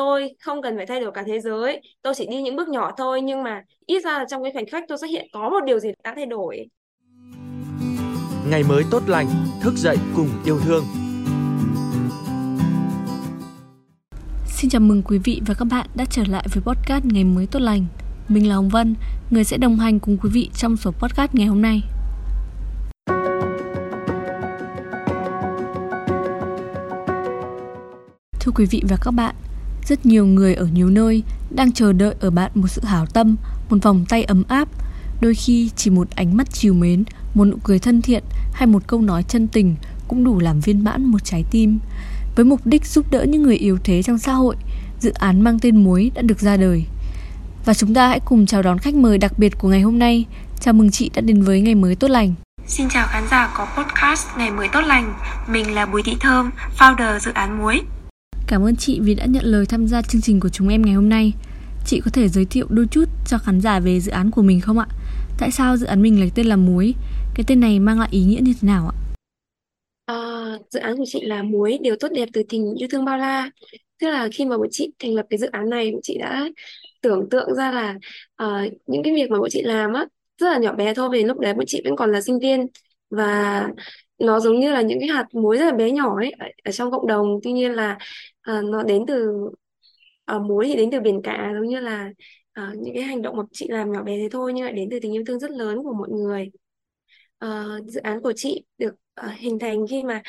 tôi không cần phải thay đổi cả thế giới tôi chỉ đi những bước nhỏ thôi nhưng mà ít ra là trong cái khoảnh khắc tôi xuất hiện có một điều gì đã thay đổi ngày mới tốt lành thức dậy cùng yêu thương Xin chào mừng quý vị và các bạn đã trở lại với podcast Ngày mới tốt lành. Mình là Hồng Vân, người sẽ đồng hành cùng quý vị trong số podcast ngày hôm nay. Thưa quý vị và các bạn, rất nhiều người ở nhiều nơi đang chờ đợi ở bạn một sự hảo tâm, một vòng tay ấm áp, đôi khi chỉ một ánh mắt chiều mến, một nụ cười thân thiện hay một câu nói chân tình cũng đủ làm viên mãn một trái tim. Với mục đích giúp đỡ những người yếu thế trong xã hội, dự án mang tên Muối đã được ra đời. Và chúng ta hãy cùng chào đón khách mời đặc biệt của ngày hôm nay. Chào mừng chị đã đến với Ngày mới tốt lành. Xin chào khán giả có podcast Ngày mới tốt lành. Mình là Bùi Thị Thơm, founder dự án Muối. Cảm ơn chị vì đã nhận lời tham gia chương trình của chúng em ngày hôm nay. Chị có thể giới thiệu đôi chút cho khán giả về dự án của mình không ạ? Tại sao dự án mình lấy tên là Muối? Cái tên này mang lại ý nghĩa như thế nào ạ? À, dự án của chị là Muối, điều tốt đẹp từ tình yêu thương bao la. Tức là khi mà bọn chị thành lập cái dự án này, bọn chị đã tưởng tượng ra là uh, những cái việc mà bọn chị làm á rất là nhỏ bé thôi vì lúc đấy bọn chị vẫn còn là sinh viên và nó giống như là những cái hạt muối rất là bé nhỏ ấy ở, ở trong cộng đồng tuy nhiên là uh, nó đến từ ờ, uh, muối thì đến từ biển cả giống như là uh, những cái hành động mà chị làm nhỏ bé thế thôi nhưng lại đến từ tình yêu thương rất lớn của mọi người. Uh, dự án của chị được uh, hình thành khi mà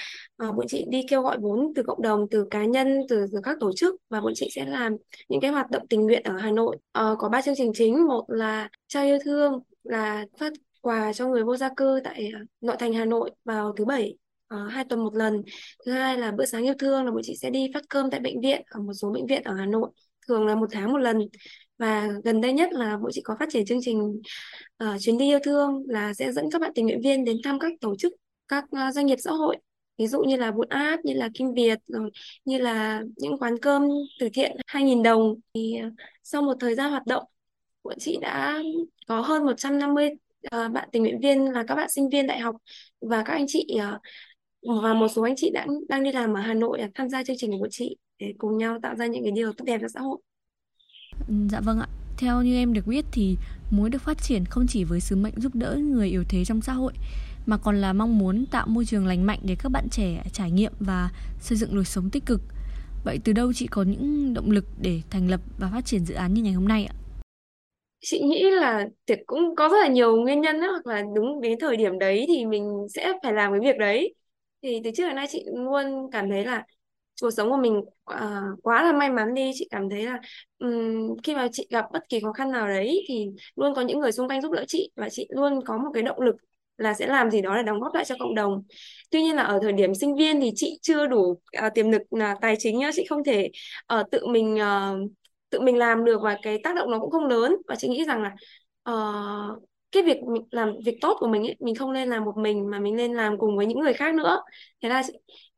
uh, bọn chị đi kêu gọi vốn từ cộng đồng từ cá nhân từ, từ các tổ chức và bọn chị sẽ làm những cái hoạt động tình nguyện ở Hà Nội. Uh, có ba chương trình chính một là trao yêu thương là phát quà cho người vô gia cư tại nội thành Hà Nội vào thứ bảy uh, hai tuần một lần. Thứ hai là bữa sáng yêu thương là bọn chị sẽ đi phát cơm tại bệnh viện ở một số bệnh viện ở Hà Nội thường là một tháng một lần. Và gần đây nhất là bọn chị có phát triển chương trình uh, chuyến đi yêu thương là sẽ dẫn các bạn tình nguyện viên đến thăm các tổ chức các uh, doanh nghiệp xã hội. Ví dụ như là Bụt Áp như là Kim Việt, rồi như là những quán cơm từ thiện 2.000 đồng. Thì uh, sau một thời gian hoạt động, bọn chị đã có hơn 150 uh, bạn tình nguyện viên là các bạn sinh viên đại học và các anh chị uh, và một số anh chị đã đang đi làm ở Hà Nội tham gia chương trình của chị để cùng nhau tạo ra những cái điều tốt đẹp cho xã hội. Ừ, dạ vâng ạ. Theo như em được biết thì muối được phát triển không chỉ với sứ mệnh giúp đỡ người yếu thế trong xã hội mà còn là mong muốn tạo môi trường lành mạnh để các bạn trẻ trải nghiệm và xây dựng đời sống tích cực. Vậy từ đâu chị có những động lực để thành lập và phát triển dự án như ngày hôm nay ạ? Chị nghĩ là thì cũng có rất là nhiều nguyên nhân đó, hoặc là đúng đến thời điểm đấy thì mình sẽ phải làm cái việc đấy. Thì từ trước đến nay chị luôn cảm thấy là cuộc sống của mình uh, quá là may mắn đi. Chị cảm thấy là um, khi mà chị gặp bất kỳ khó khăn nào đấy thì luôn có những người xung quanh giúp đỡ chị và chị luôn có một cái động lực là sẽ làm gì đó để đóng góp lại cho cộng đồng. Tuy nhiên là ở thời điểm sinh viên thì chị chưa đủ uh, tiềm lực là tài chính nhá. Chị không thể uh, tự mình uh, tự mình làm được và cái tác động nó cũng không lớn. Và chị nghĩ rằng là uh, cái việc mình làm việc tốt của mình ấy, mình không nên làm một mình mà mình nên làm cùng với những người khác nữa. Thế là chị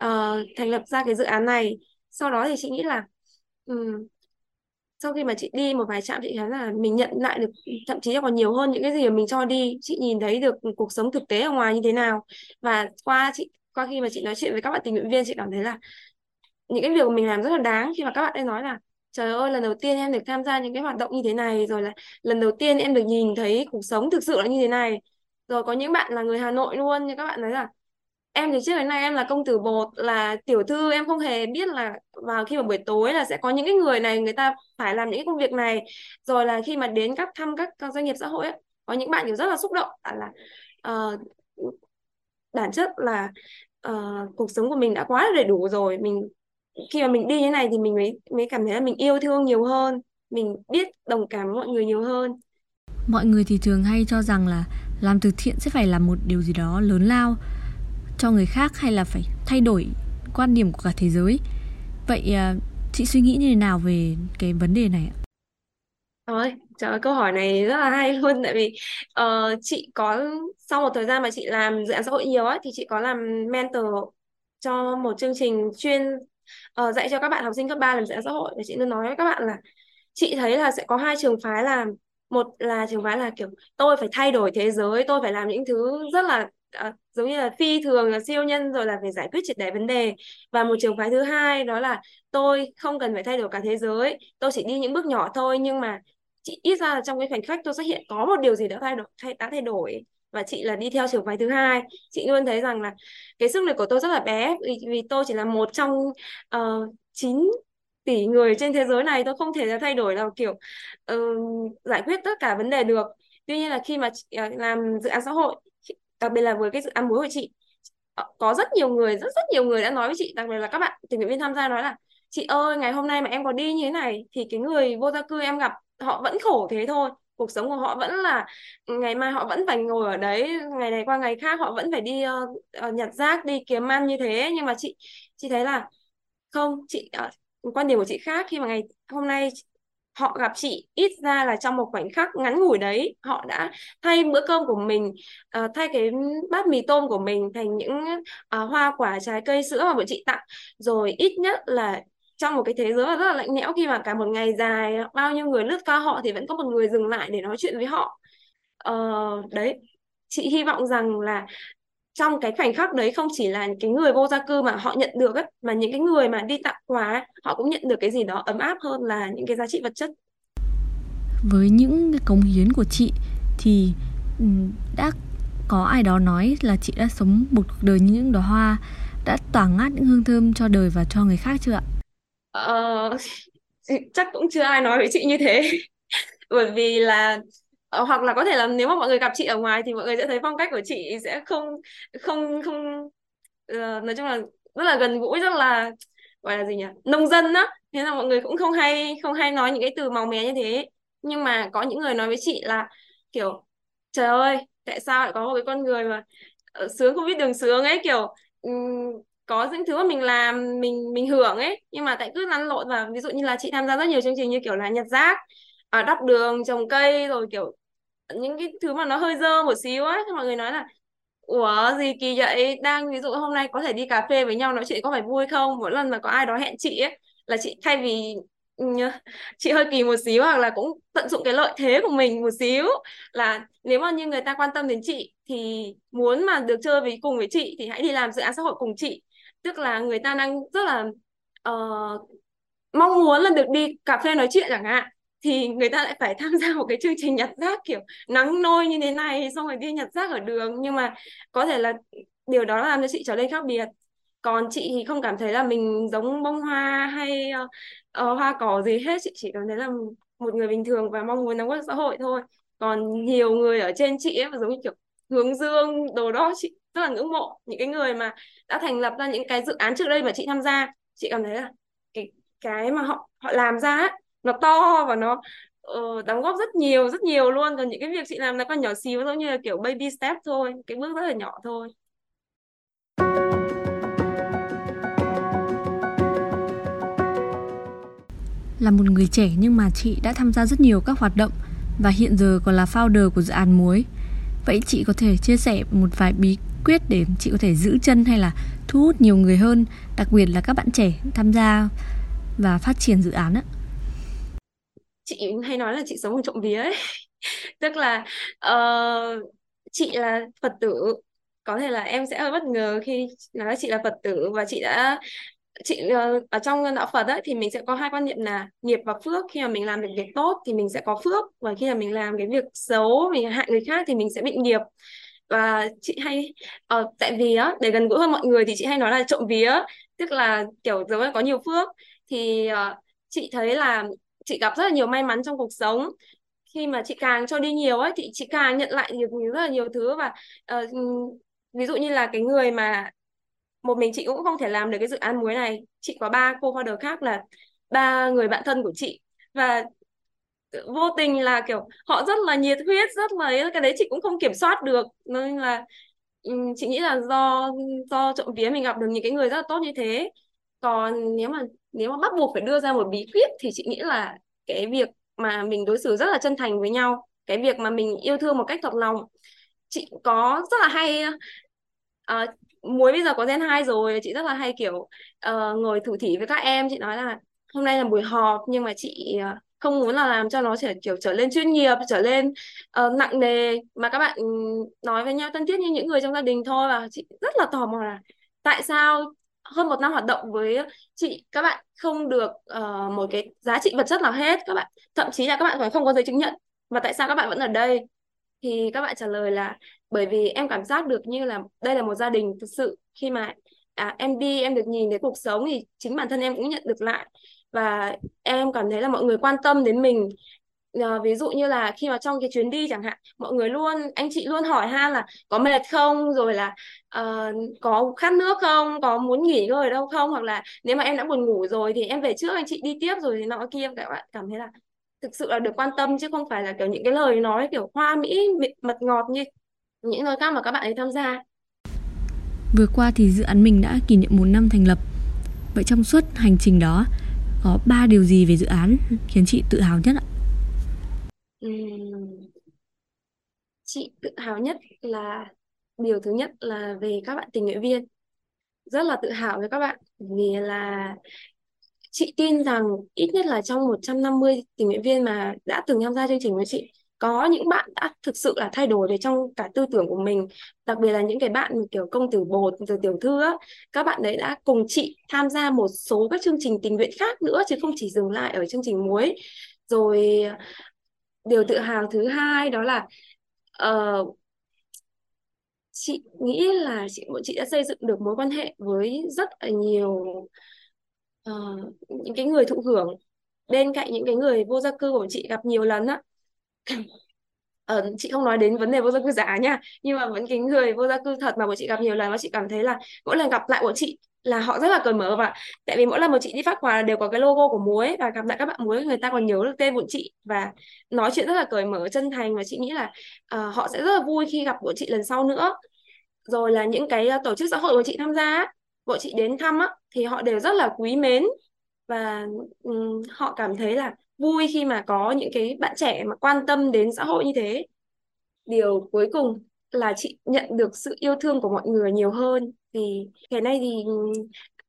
uh, thành lập ra cái dự án này. Sau đó thì chị nghĩ là um, sau khi mà chị đi một vài trạm chị thấy là mình nhận lại được thậm chí là còn nhiều hơn những cái gì mà mình cho đi. Chị nhìn thấy được cuộc sống thực tế ở ngoài như thế nào. Và qua chị qua khi mà chị nói chuyện với các bạn tình nguyện viên chị cảm thấy là những cái việc của mình làm rất là đáng. Khi mà các bạn ấy nói là trời ơi lần đầu tiên em được tham gia những cái hoạt động như thế này rồi là lần đầu tiên em được nhìn thấy cuộc sống thực sự là như thế này. Rồi có những bạn là người Hà Nội luôn như các bạn nói là em thì trước đến nay em là công tử bột là tiểu thư em không hề biết là vào khi mà buổi tối là sẽ có những cái người này người ta phải làm những cái công việc này. Rồi là khi mà đến các thăm các, các doanh nghiệp xã hội ấy, có những bạn kiểu rất là xúc động là uh, bản chất là uh, cuộc sống của mình đã quá là đầy đủ rồi mình khi mà mình đi như này thì mình mới mới cảm thấy là mình yêu thương nhiều hơn mình biết đồng cảm mọi người nhiều hơn. Mọi người thì thường hay cho rằng là làm từ thiện sẽ phải là một điều gì đó lớn lao cho người khác hay là phải thay đổi quan điểm của cả thế giới. Vậy à, chị suy nghĩ như thế nào về cái vấn đề này ạ? Ôi, trời ơi, câu hỏi này rất là hay luôn. Tại vì uh, chị có sau một thời gian mà chị làm dự án xã hội nhiều á thì chị có làm mentor cho một chương trình chuyên uh, dạy cho các bạn học sinh cấp 3 làm dự án xã hội. Và chị luôn nói với các bạn là chị thấy là sẽ có hai trường phái là một là trường phái là kiểu tôi phải thay đổi thế giới tôi phải làm những thứ rất là à, giống như là phi thường là siêu nhân rồi là phải giải quyết triệt để vấn đề. Và một trường phái thứ hai đó là tôi không cần phải thay đổi cả thế giới tôi chỉ đi những bước nhỏ thôi. Nhưng mà chị ít ra là trong cái khoảnh khắc tôi xuất hiện có một điều gì đã thay đổi thay, đã thay đổi và chị là đi theo trường phái thứ hai. Chị luôn thấy rằng là cái sức lực của tôi rất là bé vì, vì tôi chỉ là một trong uh, tỷ người trên thế giới này tôi không thể là thay đổi là kiểu uh, giải quyết tất cả vấn đề được. Tuy nhiên là khi mà chị, uh, làm dự án xã hội đặc biệt là với cái dự án muối của chị có rất nhiều người rất rất nhiều người đã nói với chị đặc biệt là các bạn tình nguyện viên tham gia nói là chị ơi ngày hôm nay mà em có đi như thế này thì cái người vô gia cư em gặp họ vẫn khổ thế thôi cuộc sống của họ vẫn là ngày mai họ vẫn phải ngồi ở đấy ngày này qua ngày khác họ vẫn phải đi uh, nhặt rác đi kiếm ăn như thế. Nhưng mà chị chị thấy là không chị uh, quan điểm của chị khác. Khi mà ngày hôm nay họ gặp chị ít ra là trong một khoảnh khắc ngắn ngủi đấy họ đã thay bữa cơm của mình uh, thay cái bát mì tôm của mình thành những uh, hoa quả trái cây sữa mà bọn chị tặng. Rồi ít nhất là trong một cái thế giới rất là lạnh lẽo khi mà cả một ngày dài bao nhiêu người lướt qua họ thì vẫn có một người dừng lại để nói chuyện với họ ờ, đấy chị hy vọng rằng là trong cái khoảnh khắc đấy không chỉ là cái người vô gia cư mà họ nhận được ấy, mà những cái người mà đi tặng quà ấy, họ cũng nhận được cái gì đó ấm áp hơn là những cái giá trị vật chất với những cái cống hiến của chị thì ừ, đã có ai đó nói là chị đã sống một cuộc đời như những đóa hoa đã tỏa ngát những hương thơm cho đời và cho người khác chưa ạ? Uh, chắc cũng chưa ai nói với chị như thế. Bởi vì là ờ, hoặc là có thể là nếu mà mọi người gặp chị ở ngoài thì mọi người sẽ thấy phong cách của chị sẽ không không không uh, nói chung là rất là gần gũi rất là gọi là gì nhỉ nông dân á. Thế là mọi người cũng không hay không hay nói những cái từ màu mè như thế. Nhưng mà có những người nói với chị là kiểu trời ơi tại sao lại có một cái con người mà sướng không biết đường sướng ấy kiểu um, có những thứ mà mình làm, mình mình hưởng ấy. Nhưng mà tại cứ lăn lộn và ví dụ như là chị tham gia rất nhiều chương trình như kiểu là nhặt rác ở đắp đường, trồng cây, rồi kiểu những cái thứ mà nó hơi dơ một xíu ấy. Thì mọi người nói là, ủa, gì kỳ vậy? Đang ví dụ hôm nay có thể đi cà phê với nhau, nói chuyện có phải vui không? Mỗi lần mà có ai đó hẹn chị ấy, là chị thay vì ừ, chị hơi kỳ một xíu hoặc là cũng tận dụng cái lợi thế của mình một xíu, là nếu mà như người ta quan tâm đến chị thì muốn mà được chơi với, cùng với chị thì hãy đi làm dự án xã hội cùng chị tức là người ta đang rất là uh, mong muốn là được đi cà phê nói chuyện chẳng hạn thì người ta lại phải tham gia một cái chương trình nhặt rác kiểu nắng nôi như thế này xong rồi đi nhặt rác ở đường. Nhưng mà có thể là điều đó làm cho chị trở nên khác biệt. Còn chị thì không cảm thấy là mình giống bông hoa hay uh, uh, hoa cỏ gì hết. Chị chỉ cảm thấy là một người bình thường và mong muốn đóng góp xã hội thôi. Còn nhiều người ở trên chị ấy giống như kiểu hướng dương đồ đó chị rất là ngưỡng mộ những cái người mà đã thành lập ra những cái dự án trước đây mà chị tham gia. Chị cảm thấy là cái cái mà họ họ làm ra ấy, nó to và nó uh, đóng góp rất nhiều rất nhiều luôn. Còn những cái việc chị làm nó còn nhỏ xíu giống như là kiểu baby step thôi cái bước rất là nhỏ thôi. Là một người trẻ nhưng mà chị đã tham gia rất nhiều các hoạt động và hiện giờ còn là founder của dự án muối. Vậy chị có thể chia sẻ một vài bí quyết để chị có thể giữ chân hay là thu hút nhiều người hơn, đặc biệt là các bạn trẻ tham gia và phát triển dự án ạ? chị hay nói là chị sống ở trộm vía ấy. Tức là uh, chị là Phật tử. Có thể là em sẽ hơi bất ngờ khi nói là chị là Phật tử và chị đã chị ờ, ở trong đạo Phật ấy, thì mình sẽ có hai quan niệm là nghiệp và phước. Khi mà mình làm được việc tốt thì mình sẽ có phước và khi mà mình làm cái việc xấu mình hại người khác thì mình sẽ bị nghiệp và chị hay uh, tại vì á để gần gũi hơn mọi người thì chị hay nói là trộm vía tức là kiểu giống như có nhiều phước. Thì uh, chị thấy là chị gặp rất là nhiều may mắn trong cuộc sống. Khi mà chị càng cho đi nhiều ấy thì chị càng nhận lại được rất là nhiều thứ. Và uh, ví dụ như là cái người mà một mình chị cũng không thể làm được cái dự án muối này. Chị có ba cô founder khác là ba người bạn thân của chị. Và vô tình là kiểu họ rất là nhiệt huyết rất là cái đấy chị cũng không kiểm soát được. Nên là chị nghĩ là do do trộm vía mình gặp được những cái người rất là tốt như thế. Còn nếu mà nếu mà bắt buộc phải đưa ra một bí quyết thì chị nghĩ là cái việc mà mình đối xử rất là chân thành với nhau cái việc mà mình yêu thương một cách thật lòng. Chị có rất là hay uh, muối bây giờ có gen 2 rồi chị rất là hay kiểu uh, ngồi thủ thỉ với các em. Chị nói là hôm nay là buổi họp nhưng mà chị uh, không muốn là làm cho nó trở kiểu trở lên chuyên nghiệp trở lên uh, nặng nề. Mà các bạn nói với nhau thân thiết như những người trong gia đình thôi và chị rất là tò mò là tại sao hơn một năm hoạt động với chị các bạn không được uh, một cái giá trị vật chất nào hết các bạn. Thậm chí là các bạn còn không có giấy chứng nhận và tại sao các bạn vẫn ở đây? Thì các bạn trả lời là bởi vì em cảm giác được như là đây là một gia đình thực sự. Khi mà à, em đi em được nhìn thấy cuộc sống thì chính bản thân em cũng nhận được lại và em cảm thấy là mọi người quan tâm đến mình. À, ví dụ như là khi mà trong cái chuyến đi chẳng hạn mọi người luôn anh chị luôn hỏi ha là có mệt không? Rồi là uh, có khát nước không? Có muốn nghỉ ngơi ở đâu không? Hoặc là nếu mà em đã buồn ngủ rồi thì em về trước anh chị đi tiếp rồi thì nọ kia. Các bạn cảm thấy là thực sự là được quan tâm chứ không phải là kiểu những cái lời nói kiểu hoa mỹ mật ngọt như những nơi khác mà các bạn ấy tham gia. Vừa qua thì dự án mình đã kỷ niệm một năm thành lập. Vậy trong suốt hành trình đó Ờ, ba điều gì về dự án khiến chị tự hào nhất ạ? Chị tự hào nhất là, Điều thứ nhất là về các bạn tình nguyện viên Rất là tự hào với các bạn, Vì là chị tin rằng ít nhất là trong 150 tình nguyện viên mà đã từng tham gia chương trình với chị có những bạn đã thực sự là thay đổi về trong cả tư tưởng của mình đặc biệt là những cái bạn kiểu công tử bột rồi tiểu thư á các bạn đấy đã cùng chị tham gia một số các chương trình tình nguyện khác nữa chứ không chỉ dừng lại ở chương trình muối. Rồi điều tự hào thứ hai đó là uh, chị nghĩ là chị bọn chị đã xây dựng được mối quan hệ với rất là nhiều uh, những cái người thụ hưởng. Bên cạnh những cái người vô gia cư của chị gặp nhiều lần á ờ, chị không nói đến vấn đề vô gia cư giả nha nhưng mà vẫn cái người vô gia cư thật mà bọn chị gặp nhiều lần và chị cảm thấy là mỗi lần gặp lại bọn chị là họ rất là cởi mở và tại vì mỗi lần bọn chị đi phát quà đều có cái logo của muối và gặp lại các bạn muối người ta còn nhớ được tên bọn chị và nói chuyện rất là cởi mở chân thành và chị nghĩ là uh, họ sẽ rất là vui khi gặp bọn chị lần sau nữa. Rồi là những cái uh, tổ chức xã hội của chị tham gia bọn chị đến thăm á thì họ đều rất là quý mến và um, họ cảm thấy là vui khi mà có những cái bạn trẻ mà quan tâm đến xã hội như thế. Điều cuối cùng là chị nhận được sự yêu thương của mọi người nhiều hơn. Thì cái này thì,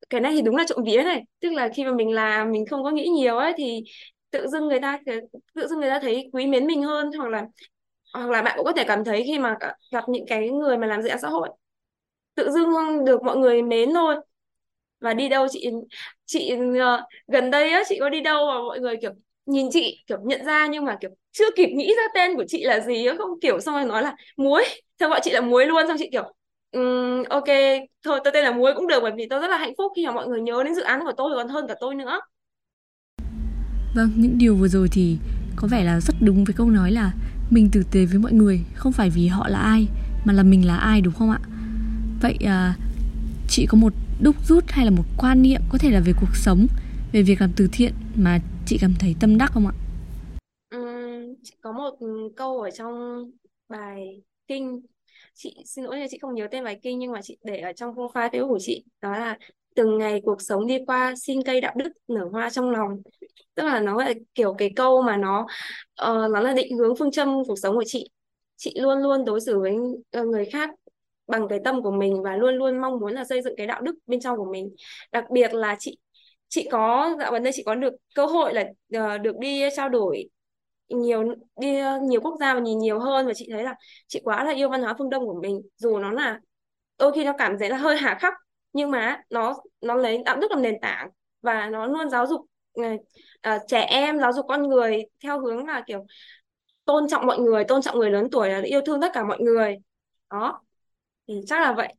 cái này thì đúng là trộm vía này. Tức là khi mà mình làm, mình không có nghĩ nhiều ấy, thì tự dưng người ta, tự dưng người ta thấy quý mến mình hơn. Hoặc là hoặc là bạn cũng có thể cảm thấy khi mà gặp những cái người mà làm dự án xã hội. Tự dưng được mọi người mến thôi. Và đi đâu chị chị ờ, gần đây á, chị có đi đâu mà mọi người kiểu nhìn chị kiểu nhận ra nhưng mà kiểu chưa kịp nghĩ ra tên của chị là gì á không kiểu xong rồi nói là muối xong gọi chị là muối luôn xong chị kiểu um, ok thôi tôi tên là muối cũng được bởi vì tôi rất là hạnh phúc khi mà mọi người nhớ đến dự án của tôi còn hơn cả tôi nữa. Vâng những điều vừa rồi thì có vẻ là rất đúng với câu nói là mình tử tế với mọi người không phải vì họ là ai mà là mình là ai đúng không ạ? Vậy à, chị có một đúc rút hay là một quan niệm có thể là về cuộc sống về việc làm từ thiện mà chị cảm thấy tâm đắc không ạ? Uhm, có một câu ở trong bài kinh. Chị xin lỗi là chị không nhớ tên bài kinh nhưng mà chị để ở trong profile Facebook của chị. Đó là từng ngày cuộc sống đi qua xin cây đạo đức nở hoa trong lòng. Tức là nó là kiểu cái câu mà nó uh, nó là định hướng phương châm cuộc sống của chị. Chị luôn luôn đối xử với ờ, người khác bằng cái tâm của mình và luôn luôn mong muốn là xây dựng cái đạo đức bên trong của mình. Đặc biệt là chị chị có dạo gần đây chị có được cơ hội là uh, được đi trao đổi nhiều đi ờ, nhiều quốc gia và nhìn nhiều hơn và chị thấy là chị quá là yêu văn hóa phương Đông của mình. Dù nó là đôi khi nó cảm thấy là hơi hà khắc nhưng mà nó nó lấy đạo đức làm nền tảng và nó luôn giáo dục uh, trẻ em giáo dục con người theo hướng là kiểu tôn trọng mọi người tôn trọng người lớn tuổi là yêu thương tất cả mọi người. Đó thì chắc là vậy.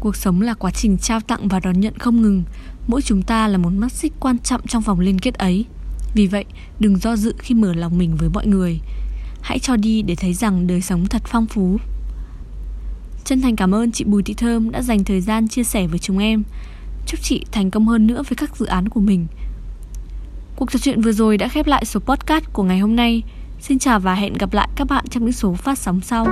Cuộc sống là quá trình trao tặng và đón nhận không ngừng mỗi chúng ta là một mắt xích quan trọng trong vòng liên kết ấy. Vì vậy, đừng do dự khi mở lòng mình với mọi người. Hãy cho đi để thấy rằng đời sống thật phong phú. Chân thành cảm ơn chị bùi thị thơm đã dành thời gian chia sẻ với chúng em. Chúc chị thành công hơn nữa với các dự án của mình. Cuộc trò chuyện vừa rồi đã khép lại số podcast của ngày hôm nay. Xin chào và hẹn gặp lại các bạn trong những số phát sóng sau.